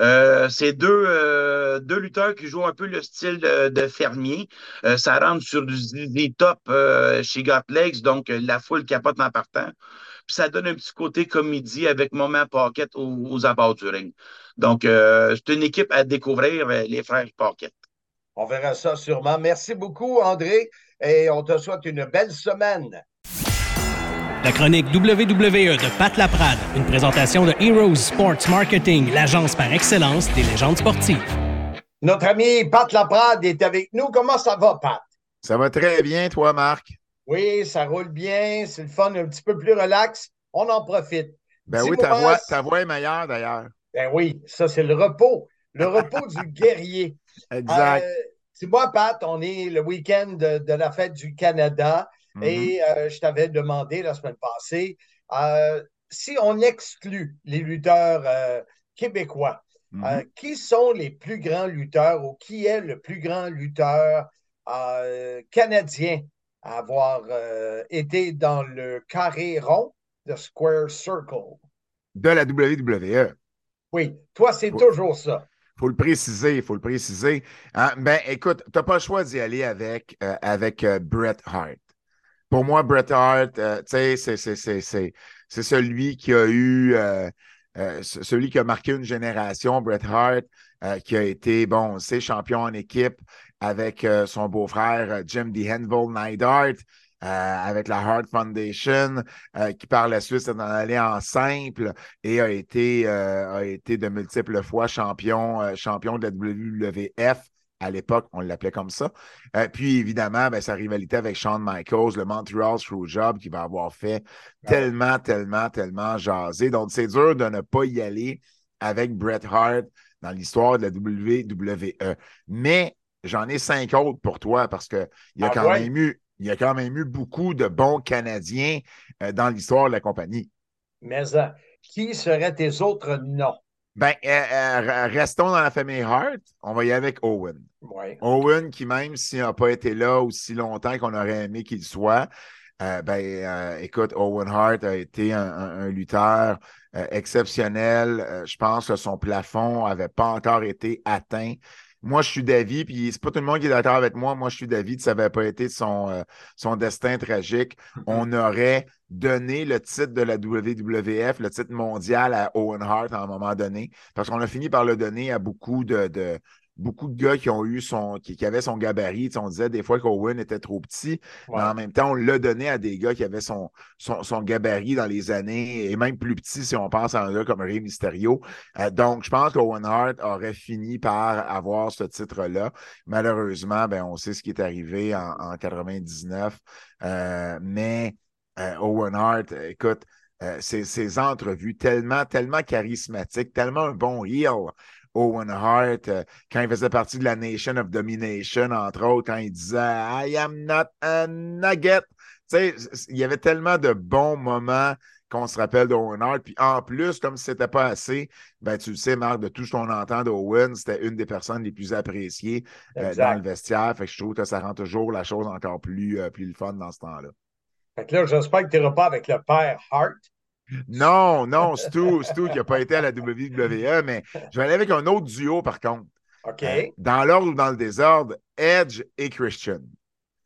Euh, c'est deux, euh, deux lutteurs qui jouent un peu le style de, de fermier. Euh, ça rentre sur du, des top euh, chez Got Legs, donc la foule capote en partant. Puis ça donne un petit côté comédie avec Moment Pocket aux, aux abords du ring. Donc, euh, c'est une équipe à découvrir, euh, les frères Pocket. On verra ça sûrement. Merci beaucoup, André, et on te souhaite une belle semaine. La chronique WWE de Pat Laprade, une présentation de Heroes Sports Marketing, l'agence par excellence des légendes sportives. Notre ami Pat Laprade est avec nous. Comment ça va, Pat? Ça va très bien, toi, Marc? Oui, ça roule bien. C'est le fun, un petit peu plus relax. On en profite. Ben oui, ta voix, ta voix est meilleure d'ailleurs. Ben oui, ça, c'est le repos. Le repos du guerrier. Exact. Euh, c'est moi, Pat, on est le week-end de, de la fête du Canada Mhm. et euh, je t'avais demandé la semaine passée euh, si on exclut les lutteurs euh, québécois, Mhm. qui sont les plus grands lutteurs ou qui est le plus grand lutteur canadien? À avoir euh, été dans le carré rond de Square Circle? De la WWE. Oui, toi, c'est toujours ça. Il faut le préciser, il faut le préciser. Hein, Ben, écoute, tu n'as pas le choix d'y aller avec, euh, avec euh, Bret Hart. Pour moi, Bret Hart, euh, tu sais, c'est- c'est- c'est- c'est c'est celui qui a eu, ce- celui qui a marqué une génération, Bret Hart, qui a été, bon, on sait, champion en équipe avec euh, son beau-frère euh, Jim The Henville Neidhart, euh, avec la Hart Foundation, euh, qui par la suite s'est en allé en simple et a été, euh, a été de multiples fois champion, champion de la WWF. À l'époque, on l'appelait comme ça. Puis, évidemment, ben, sa rivalité avec Shawn Michaels, le Montreal Screwjob, qui va avoir fait tellement, tellement, tellement jaser. Donc, c'est dur de ne pas y aller avec Bret Hart dans l'histoire de la WWE. Mais j'en ai cinq autres pour toi parce qu'il y, a Ah quand ouais? même eu- il y a quand même eu beaucoup de bons Canadiens euh, dans l'histoire de la compagnie. Mais euh, qui seraient tes autres noms? Ben, euh, restons dans la famille Hart. On va y aller avec Owen. Owen, qui même s'il n'a pas été là aussi longtemps qu'on aurait aimé qu'il soit, euh, ben, euh, écoute, Owen Hart a été un, un- un lutteur euh, exceptionnel. Je pense que son plafond n'avait pas encore été atteint. Moi, je suis d'avis, puis c'est pas tout le monde qui est d'accord avec moi. Moi, je suis d'avis que ça n'avait pas été son, euh, son destin tragique. On aurait donné le titre de la WWF, le titre mondial à Owen Hart à un moment donné, parce qu'on a fini par le donner à beaucoup de, de- beaucoup de gars qui ont eu son, qui, qui avaient son gabarit. On disait des fois qu'Owen était trop petit, mais en même temps, on l'a donné à des gars qui avaient son, son, son gabarit dans les années, et même plus petit si on pense à un gars comme Rey Mysterio. Euh, donc, je pense qu'Owen Hart aurait fini par avoir ce titre-là. Malheureusement, ben, on sait ce qui est arrivé en, en 99. Euh, mais euh, Owen Hart, écoute, euh, ses, ses entrevues tellement, tellement charismatiques, tellement un bon heel. Owen Hart, euh, quand il faisait partie de la Nation of Domination, entre autres, quand il disait I am not a nugget. Il y avait tellement de bons moments qu'on se rappelle d'Owen Hart. Puis en plus, comme si c'était pas assez, ben tu le sais, Marc, de tout ce qu'on entend d'Owen, c'était une des personnes les plus appréciées euh, dans le vestiaire. Fait que je trouve que ça rend toujours la chose encore plus, euh, plus le fun dans ce temps-là. Fait que là, j'espère que tu n'iras pas avec le père Hart. Non, non, Stu, Stu qui n'a pas été à la WWE, mais je vais aller avec un autre duo par contre. OK. Euh, dans l'ordre ou dans le désordre, Edge et Christian.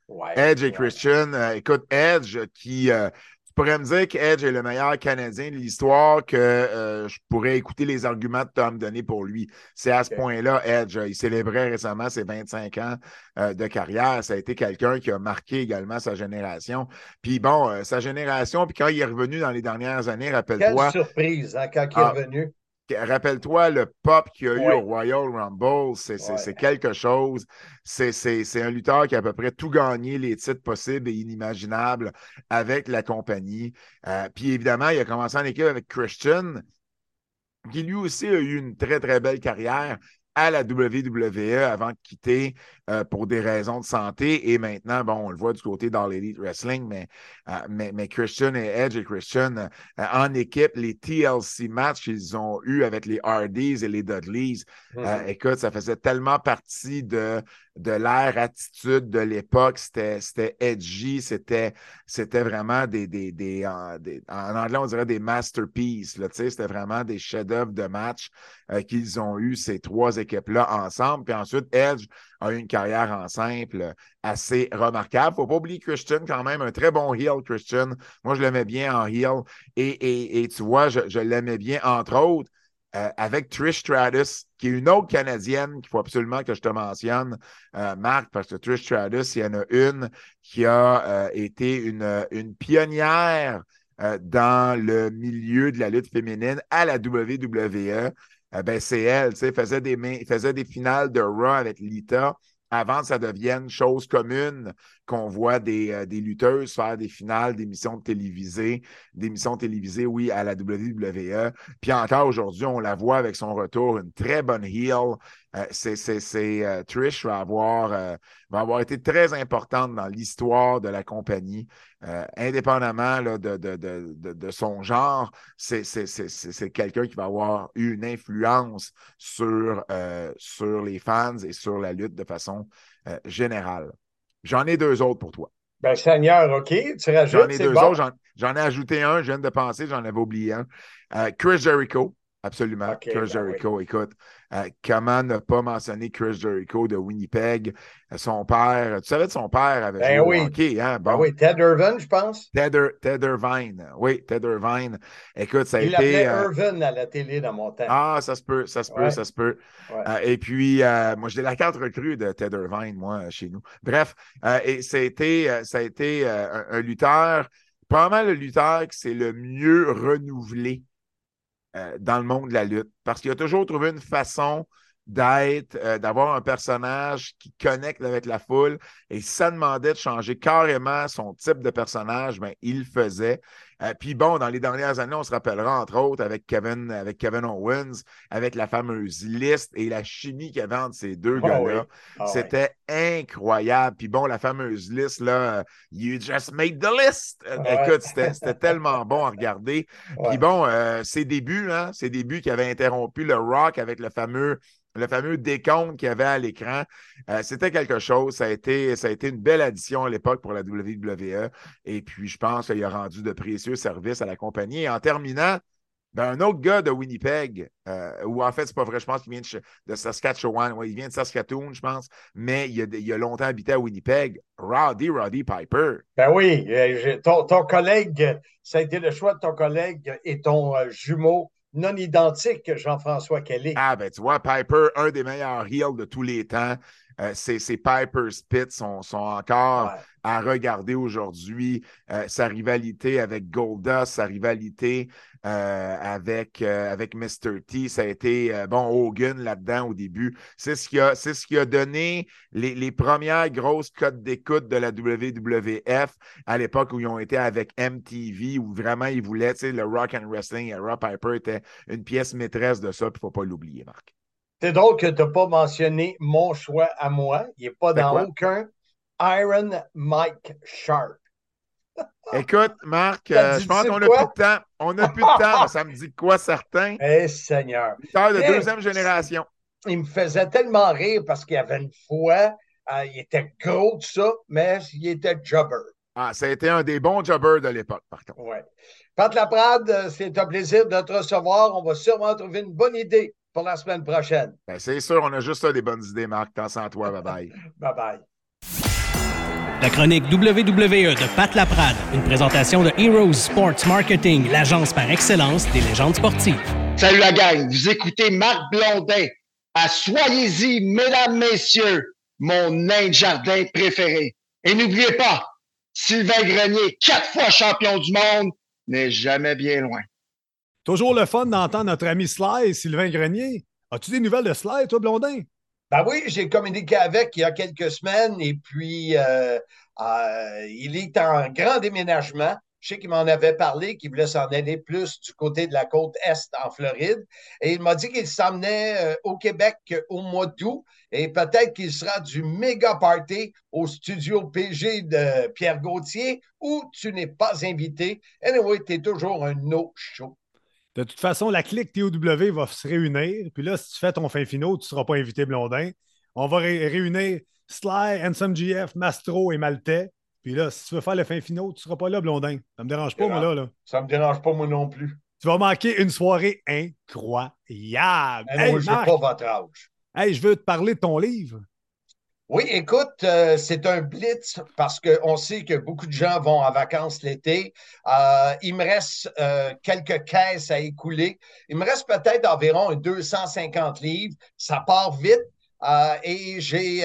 Ouais. Edge et Ouais. Christian. euh, écoute, Edge qui. euh, tu pourrais me dire qu'Edge est le meilleur Canadien de l'histoire, que euh, je pourrais écouter les arguments à me donner pour lui. C'est à ce point-là, Edge. Il célébrait récemment ses 25 ans euh, de carrière. Ça a été quelqu'un qui a marqué également sa génération. Puis bon, euh, sa génération, puis quand il est revenu dans les dernières années, Quelle rappelle-toi. surprise hein, quand il Ah. est revenu. Rappelle-toi le pop qu'il y a eu au Royal Rumble, c'est Ouais. quelque chose. C'est un lutteur qui a à peu près tout gagné, les titres possibles et inimaginables avec la compagnie. Euh, puis évidemment, il a commencé en équipe avec Christian, qui lui aussi a eu une très, très belle carrière à la WWE avant de quitter euh, pour des raisons de santé. Et maintenant, bon, on le voit du côté dans l'Elite Wrestling, mais, euh, mais, mais Christian et Edge et Christian euh, en équipe, les TLC matchs qu'ils ont eu avec les Hardys et les Dudleys, euh, Mhm. écoute, ça faisait tellement partie de, de l'ère attitude de l'époque. C'était c'était edgy, c'était c'était vraiment des, des, des, en, des- en anglais, on dirait des masterpieces. là, tu sais, C'était vraiment des chefs-d'œuvre de match euh, qu'ils ont eu, ces trois équipes-là ensemble. Puis ensuite, Edge a eu une carrière en simple assez remarquable. Faut pas oublier Christian, quand même, un très bon heel, Christian. Moi, je l'aimais bien en heel. Et, et- tu vois, je, je l'aimais bien, entre autres, euh, avec Trish Stratus, qui est une autre Canadienne qu'il faut absolument que je te mentionne, euh, Marc, parce que Trish Stratus, il y en a une qui a euh, été une, une pionnière dans le milieu de la lutte féminine à la WWE. Euh, ben, c'est elle, tu sais, faisait des, faisait des finales de Raw avec Lita avant que ça devienne chose commune qu'on voit des, euh, des lutteuses faire des finales d'émissions télévisées, d'émissions télévisées, oui, à la WWE. Puis encore aujourd'hui, on la voit avec son retour, une très bonne heel. Euh, c'est, c'est, c'est, euh, Trish va avoir, va avoir été très importante dans l'histoire de la compagnie, indépendamment de, de, de, de, son genre. C'est, c'est, quelqu'un qui va avoir eu une influence sur, sur les fans et sur la lutte de façon générale. J'en ai deux autres pour toi. Ben, Seigneur, OK, tu rajoutes, J'en ai deux bon. autres. J'en, j'en ai ajouté un. Je viens de penser, j'en avais oublié un. Euh, Chris Jericho. Absolument. Chris ben Jericho, écoute, euh, comment ne pas mentionner Chris Jericho de Winnipeg? Euh, son père, tu savais que son père avait Ben oui. hockey, hein? Ben Bon. oui, Ted Irvin, je pense. Ted, Ir- Ted Irvine. Oui, Ted Irvine. Écoute, ça a Il été. l'appelait euh, Irvin à la télé dans mon temps. ah, ça se peut, ça se peut, Ouais. ça se peut. Ouais. Euh, et puis, moi, j'ai la carte recrue de Ted Irvine, moi, chez nous. Bref, et ça a été, euh, ça a été un, un lutteur, probablement le lutteur qui s'est le mieux renouvelé euh, dans le monde de la lutte, parce qu'il a toujours trouvé une façon d'être, euh, d'avoir un personnage qui connecte avec la foule. Et si ça demandait de changer carrément son type de personnage, ben, il le faisait. Euh, puis bon, dans les dernières années, on se rappellera, entre autres, avec Kevin, avec Kevin Owens, avec la fameuse liste et la chimie qu'il y avait entre ces deux Ah gars-là. oui. Ah C'était incroyable. Puis bon, la fameuse liste, là, euh, You just made the list. Euh, Ouais. Écoute, c'était tellement bon à regarder. Puis bon, euh, ses débuts, hein, ses débuts qui avaient interrompu le rock avec le fameux, le fameux décompte qu'il y avait à l'écran, euh, c'était quelque chose. Ça a, été, ça a été une belle addition à l'époque pour la WWE. Et puis, je pense qu'il a rendu de précieux services à la compagnie. Et en terminant, ben, un autre gars de Winnipeg, euh, ou en fait, c'est pas vrai, je pense qu'il vient de, Ch- de Saskatchewan. Il vient de Saskatoon, je pense, mais il a, a longtemps habité à Winnipeg. Roddy, Roddy Piper. Ben oui, euh, ton, ton collègue, ça a été le choix de ton collègue et ton jumeau non identique, Jean-François Kelly. Ah, ben tu vois, Piper, un des meilleurs heels de tous les temps. Euh, ces, ces Piper Spits sont, sont encore à regarder aujourd'hui. Euh, sa rivalité avec Goldust, sa rivalité euh, avec, euh, avec Mr. T, ça a été, euh, bon, Hogan là-dedans au début. C'est ce qui a, c'est ce qui a donné les, les premières grosses cotes d'écoute de la WWF à l'époque où ils ont été avec MTV, où vraiment ils voulaient, tu sais, le rock and wrestling. Rob Piper était une pièce maîtresse de ça, puis il ne faut pas l'oublier, Marc. C'est drôle que tu n'as pas mentionné mon choix à moi. Il n'est pas dans aucun. Iron Mike Sharp. Écoute, Marc, euh, je pense de qu'on n'a plus de temps. On n'a plus de temps, ça me dit de quoi certain? Eh, Seigneur. Lutteur de Eh, deuxième génération. Il me faisait tellement rire parce qu'il avait une foi. euh, il était gros, tout ça, mais il était jobber. Ah, ça a été un des bons jobbers de l'époque, par contre. Ouais. Pat Laprade, euh, c'est un plaisir de te recevoir. On va sûrement trouver une bonne idée pour la semaine prochaine. Ben, c'est sûr, on a juste des bonnes idées, Marc. T'en sens toi, bye bye. Bye bye. La chronique WWE de Pat Laprade, une présentation de Heroes Sports Marketing, l'agence par excellence des légendes sportives. Salut la gang, vous écoutez Marc Blondin à Soyez-y, mesdames, messieurs, mon nain de jardin préféré. Et n'oubliez pas, Sylvain Grenier, quatre fois champion du monde, n'est jamais bien loin. Toujours le fun d'entendre notre ami Sly, Sylvain Grenier. As-tu des nouvelles de Sly, toi, Blondin? Ben oui, j'ai communiqué avec il y a quelques semaines et puis euh, euh, il est en grand déménagement. Je sais qu'il m'en avait parlé, qu'il voulait s'en aller plus du côté de la côte Est en Floride. Et il m'a dit qu'il s'emmenait euh, au Québec au mois d'août et peut-être qu'il sera du méga party au studio PG de Pierre Gauthier où tu n'es pas invité. Anyway, tu es toujours un no show. De toute façon, la clique TOW va se réunir. Puis là, si tu fais ton fin finaux, tu ne seras pas invité, Blondin. On va ré- réunir Sly, Handsome GF, Mastro et Maltais. Puis là, si tu veux faire le fin finaux, tu ne seras pas là, Blondin. Ça me dérange pas, moi, là. là. Ça me dérange pas, moi non plus. Tu vas manquer une soirée incroyable. Ah non, j'ai Marc, pas votre âge. Hey, je veux te parler de ton livre. Oui, écoute, euh, c'est un blitz parce qu'on sait que beaucoup de gens vont en vacances l'été. Euh, il me reste euh, quelques caisses à écouler. Il me reste peut-être environ 250 livres. Ça part vite. et j'ai,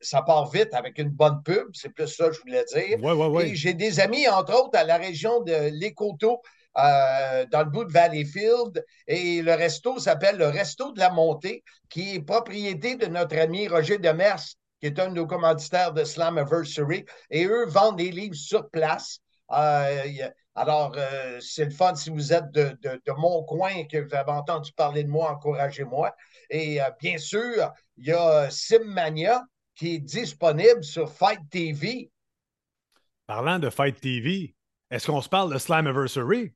ça part vite avec une bonne pub, c'est plus ça que je voulais dire. Ouais, ouais, ouais. Et j'ai des amis, entre autres, à la région de l'Écoto, dans le bout de Valleyfield. Et le resto s'appelle le Resto de la Montée, qui est propriété de notre ami Roger Demers, qui est un de nos commanditaires de Slammiversary. Et eux vendent des livres sur place. Euh, alors, euh, c'est le fun si vous êtes de, de, mon coin et que vous avez entendu parler de moi, encouragez-moi. Et euh, bien sûr, il y a Simmania qui est disponible sur Fight TV. Parlant de Fight TV, est-ce qu'on se parle de Slammiversary?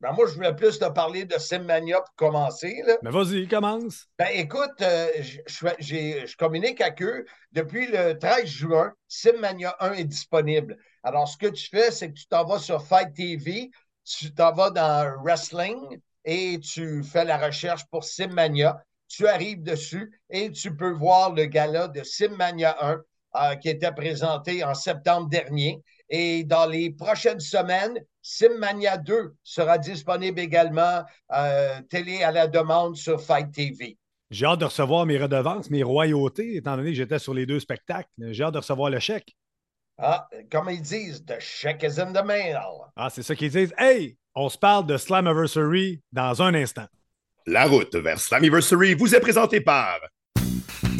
Ben moi, je voulais plus te parler de Simmania pour commencer. Là. Mais vas-y, commence. Ben écoute, euh, je, je, communique avec eux. Depuis le 13 juin, Simmania 1 est disponible. Alors, ce que tu fais, c'est que tu t'en vas sur Fight TV, tu t'en vas dans Wrestling et tu fais la recherche pour Simmania. Tu arrives dessus et tu peux voir le gala de Simmania 1 euh, qui était présenté en septembre dernier. Et dans les prochaines semaines, Simmania 2 sera disponible également euh, télé à la demande sur Fight TV. J'ai hâte de recevoir mes redevances, mes royautés, étant donné que j'étais sur les deux spectacles. J'ai hâte de recevoir le chèque. Ah, comme ils disent, the check is in the mail. Ah, c'est ça qu'ils disent. Hey, on se parle de Slammiversary dans un instant. La route vers Slammiversary vous est présentée par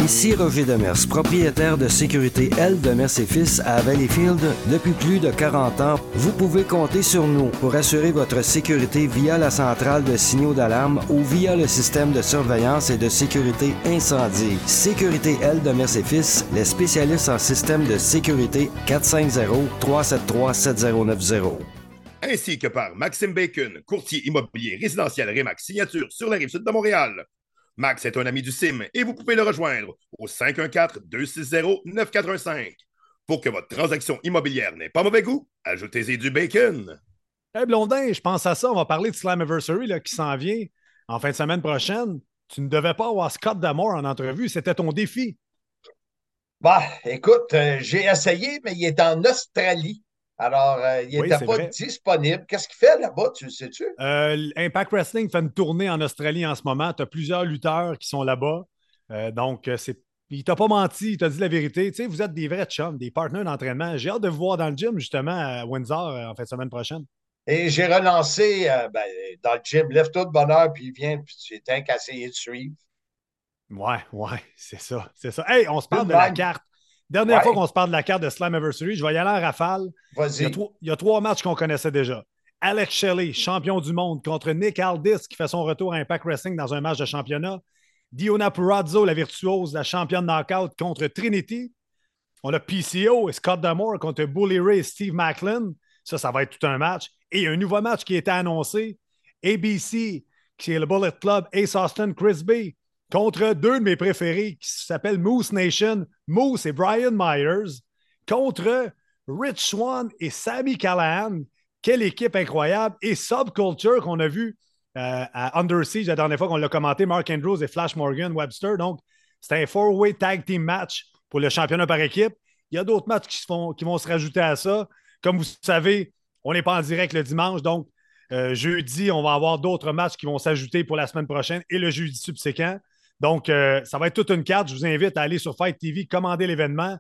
Ici Roger Demers, propriétaire de sécurité L Demers et Fils à Valleyfield depuis plus de 40 ans. Vous pouvez compter sur nous pour assurer votre sécurité via la centrale de signaux d'alarme ou via le système de surveillance et de sécurité incendie. Sécurité L Demers et Fils, les spécialistes en système de sécurité 450-373-7090 ainsi que par Maxime Bacon, courtier immobilier résidentiel Remax Signature sur la rive sud de Montréal. Max est un ami du CIM et vous pouvez le rejoindre au 514-260-9415. Pour que votre transaction immobilière n'ait pas mauvais goût, ajoutez-y du bacon. Hey Blondin, je pense à ça. On va parler de Slammiversary là, qui s'en vient en fin de semaine prochaine. Tu ne devais pas avoir Scott Damore en entrevue. C'était ton défi. Bah, écoute, euh, j'ai essayé, mais il est en Australie. Alors, euh, il n'était pas disponible. Qu'est-ce qu'il fait là-bas, tu sais-tu? Euh, Impact Wrestling fait une tournée en Australie en ce moment. Tu as plusieurs lutteurs qui sont là-bas. Euh, donc, c'est. Il t'a pas menti, il t'a dit la vérité. Tu sais, vous êtes des vrais chums, des partenaires d'entraînement. J'ai hâte de vous voir dans le gym, justement, à Windsor, en fin de semaine prochaine. Et j'ai relancé ben, dans le gym, lève-toi de bonheur, puis viens, puis tu es qu'à essayer de suivre. Ouais, ouais, c'est ça, c'est ça. Hey, on se parle de la carte. Dernière fois qu'on se parle de la carte de Slammiversary, je vais y aller en rafale. Vas-y. Il, y a trois matchs qu'on connaissait déjà. Alex Shelley, champion du monde, contre Nick Aldis, qui fait son retour à Impact Wrestling dans un match de championnat. Diona Purazzo, la virtuose, la championne knockout, contre Trinity. On a PCO et Scott Damore contre Bully Ray et Steve Macklin. Ça, ça va être tout un match. Et un nouveau match qui a été annoncé. ABC, qui est le Bullet Club, Ace Austin, Chris B contre deux de mes préférés qui s'appellent Moose Nation, Moose et Brian Myers, contre Rich Swan et Sammy Callahan. Quelle équipe incroyable! Et Subculture qu'on a vu euh, à Under Siege la dernière fois qu'on l'a commenté, Mark Andrews et Flash Morgan Webster. Donc, c'est un four-way tag team match pour le championnat par équipe. Il y a d'autres matchs qui, vont se rajouter à ça. Comme vous savez, on n'est pas en direct le dimanche, donc euh, jeudi, on va avoir d'autres matchs qui vont s'ajouter pour la semaine prochaine et le jeudi subséquent. Donc, euh, ça va être toute une carte. Je vous invite à aller sur Fight TV, commander l'événement.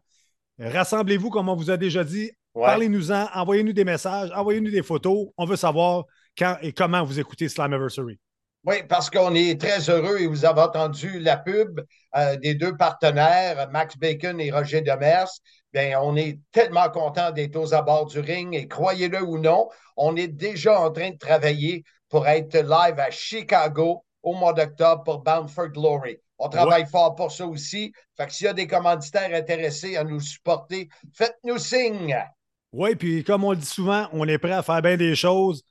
Rassemblez-vous, comme on vous a déjà dit. Parlez-nous-en, envoyez-nous des messages, envoyez-nous des photos. On veut savoir quand et comment vous écoutez Slammiversary. Oui, parce qu'on est très heureux et vous avez entendu la pub euh, des deux partenaires, Max Bacon et Roger Demers. Bien, on est tellement content d'être aux abords du ring et croyez-le ou non, on est déjà en train de travailler pour être live à Chicago au mois d'octobre pour Bound for Glory. On travaille fort pour ça aussi. Fait que s'il y a des commanditaires intéressés à nous supporter, faites-nous signe. Oui, puis comme on le dit souvent, on est prêt à faire bien des choses.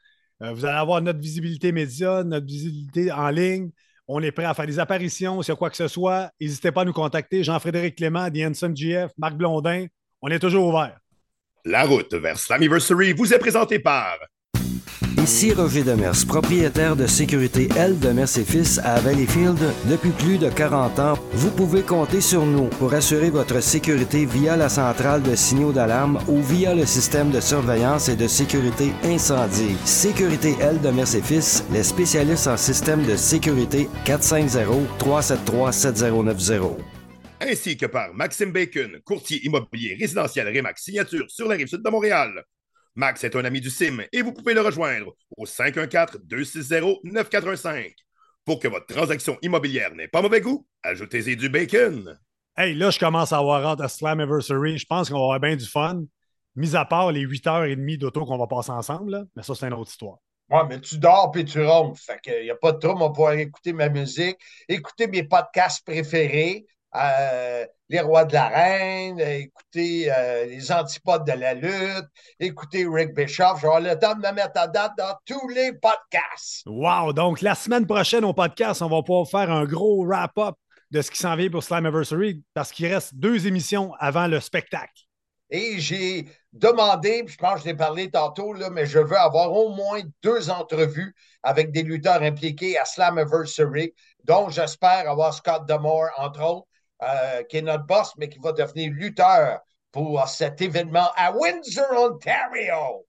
Euh, vous allez avoir notre visibilité média, notre visibilité en ligne. On est prêt à faire des apparitions s'il y a quoi que ce soit. N'hésitez pas à nous contacter. Jean-Frédéric Clément, The GF, Marc Blondin. On est toujours ouvert. La route vers Slammiversary vous est présentée par Ici Roger Demers, propriétaire de sécurité L Demers et Fils à Valleyfield depuis plus de 40 ans. Vous pouvez compter sur nous pour assurer votre sécurité via la centrale de signaux d'alarme ou via le système de surveillance et de sécurité incendie. Sécurité L Demers et Fils, les spécialistes en système de sécurité 450-373-7090. Ainsi que par Maxime Bacon, courtier immobilier résidentiel Remax Signature sur la rive sud de Montréal. Max est un ami du CIM et vous pouvez le rejoindre au 514-260-9415. Pour que votre transaction immobilière n'ait pas mauvais goût, ajoutez-y du bacon. Hey, là, je commence à avoir hâte à Slammiversary. Je pense qu'on va avoir bien du fun. Mis à part les 8h30 d'auto qu'on va passer ensemble, là. mais ça, c'est une autre histoire. Ouais, mais tu dors puis tu ronfles. Fait qu'il n'y a pas de trouble. On va pouvoir écouter ma musique, écouter mes podcasts préférés. Euh, les rois de l'arène, écouter euh, les antipodes de la lutte, écouter Rick Bischoff. J'aurai le temps de me mettre à date dans tous les podcasts. Wow! Donc, la semaine prochaine au podcast, on va pouvoir faire un gros wrap-up de ce qui s'en vient pour Slammiversary parce qu'il reste deux émissions avant le spectacle. Et j'ai demandé, puis je pense que je l'ai parlé tantôt, là, mais je veux avoir au moins deux entrevues avec des lutteurs impliqués à Slammiversary, dont j'espère avoir Scott Demore, entre autres, euh, qui est notre boss, mais qui va devenir lutteur pour cet événement à Windsor, Ontario.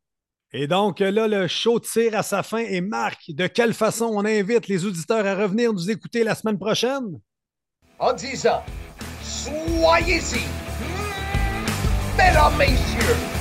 Et donc, là, le show tire à sa fin. Et Marc, de quelle façon on invite les auditeurs à revenir nous écouter la semaine prochaine? En disant, soyez-y, mesdames, messieurs,